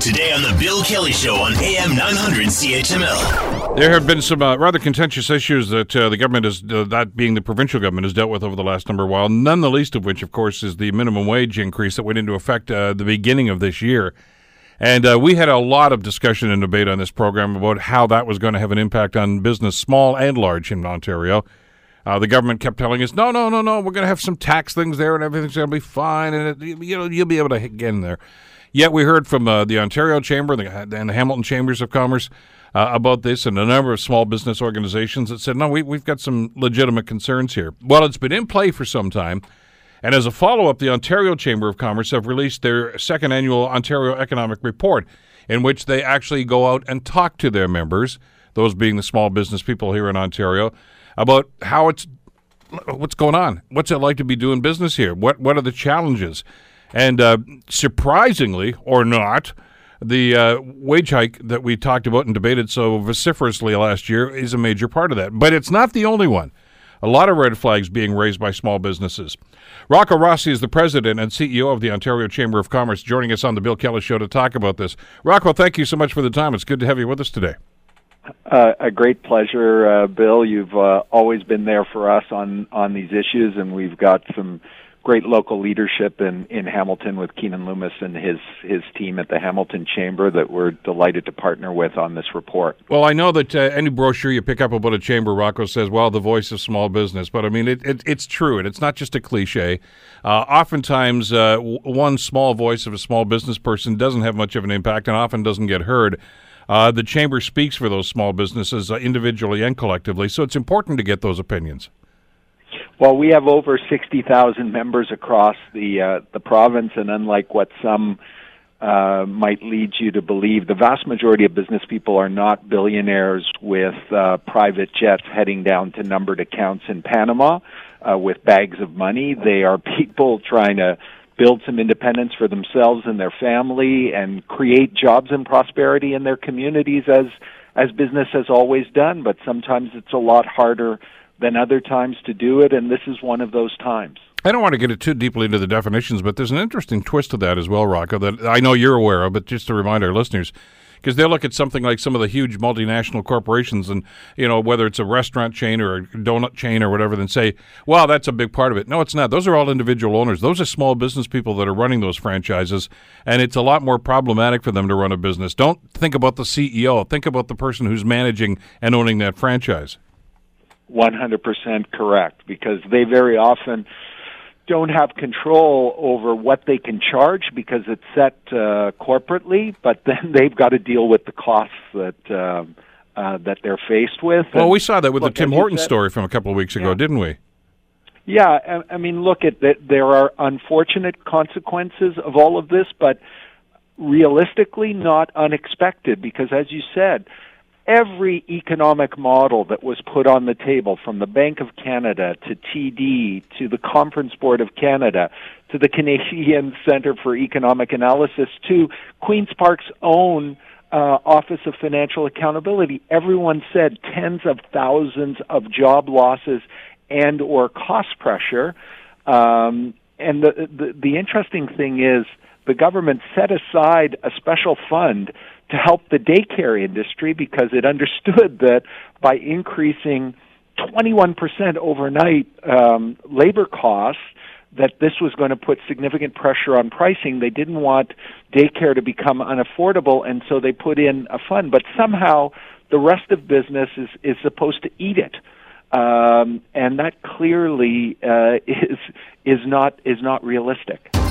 Today on The Bill Kelly Show on AM 900 CHML. There have been some uh, rather contentious issues that uh, the government has, uh, that being the provincial government, has dealt with over the last number of while. None the least of which, of course, is the minimum wage increase that went into effect uh, the beginning of this year. And uh, we had a lot of discussion and debate on this program about how that was going to have an impact on business, small and large, in Ontario. Uh, the government kept telling us, no, no, no, no, we're going to have some tax things there and everything's going to be fine and it, you know you'll be able to get in there. Yet we heard from uh, the Ontario Chamber and the Hamilton Chambers of Commerce uh, about this and a number of small business organizations that said, no, we, we've got some legitimate concerns here. Well, it's been in play for some time. And as a follow up, the Ontario Chamber of Commerce have released their second annual Ontario Economic Report, in which they actually go out and talk to their members, those being the small business people here in Ontario, about how it's what's going on. What's it like to be doing business here? What what are the challenges? And uh, surprisingly, or not, the uh, wage hike that we talked about and debated so vociferously last year is a major part of that. But it's not the only one. A lot of red flags being raised by small businesses. Rocco Rossi is the president and CEO of the Ontario Chamber of Commerce, joining us on the Bill Kelly Show to talk about this. Rocco, thank you so much for the time. It's good to have you with us today. Uh, a great pleasure, uh, Bill. You've uh, always been there for us on on these issues, and we've got some great local leadership in, in Hamilton with Keanin Loomis and his his team at the Hamilton Chamber that we're delighted to partner with on this report. Well, I know that uh, any brochure you pick up about a chamber, Rocco says, "Well, the voice of small business," but I mean, it, it it's true, and it's not just a cliche. Uh, oftentimes, uh, one small voice of a small business person doesn't have much of an impact, and often doesn't get heard. Uh, the chamber speaks for those small businesses uh, individually and collectively, so it's important to get those opinions. Well, we have over 60,000 members across the uh, the province, and unlike what some uh, might lead you to believe, the vast majority of business people are not billionaires with uh, private jets heading down to numbered accounts in Panama uh, with bags of money. They are people trying to build some independence for themselves and their family and create jobs and prosperity in their communities as as business has always done but sometimes it's a lot harder than other times to do it, and this is one of those times. I don't want to get it too deeply into the definitions, but there's an interesting twist to that as well, Rocco, that I know you're aware of, but just to remind our listeners, because they look at something like some of the huge multinational corporations and, you know, whether it's a restaurant chain or a donut chain or whatever, then say, well, that's a big part of it. No, it's not. Those are all individual owners. Those are small business people that are running those franchises, and it's a lot more problematic for them to run a business. Don't think about the CEO. Think about the person who's managing and owning that franchise. 100% correct because they very often don't have control over what they can charge because it's set uh, corporately, but then they've got to deal with the costs that uh, uh, that they're faced with. Well, and we saw that with look, the Tim Horton said, story from a couple of weeks ago, yeah. didn't we? Yeah, I mean, look at that. There are unfortunate consequences of all of this, but realistically, not unexpected because, as you said, every economic model that was put on the table from the Bank of Canada to TD to the Conference Board of Canada to the Canadian Center for Economic Analysis to Queen's Park's own uh, Office of Financial Accountability, everyone said tens of thousands of job losses and or cost pressure. Um, and the, the the interesting thing is the government set aside a special fund to help the daycare industry because it understood that by increasing 21% overnight um, labor costs, that this was going to put significant pressure on pricing. They didn't want daycare to become unaffordable, and so they put in a fund. But somehow, the rest of business is is supposed to eat it, um, and that clearly uh, is is not is not realistic.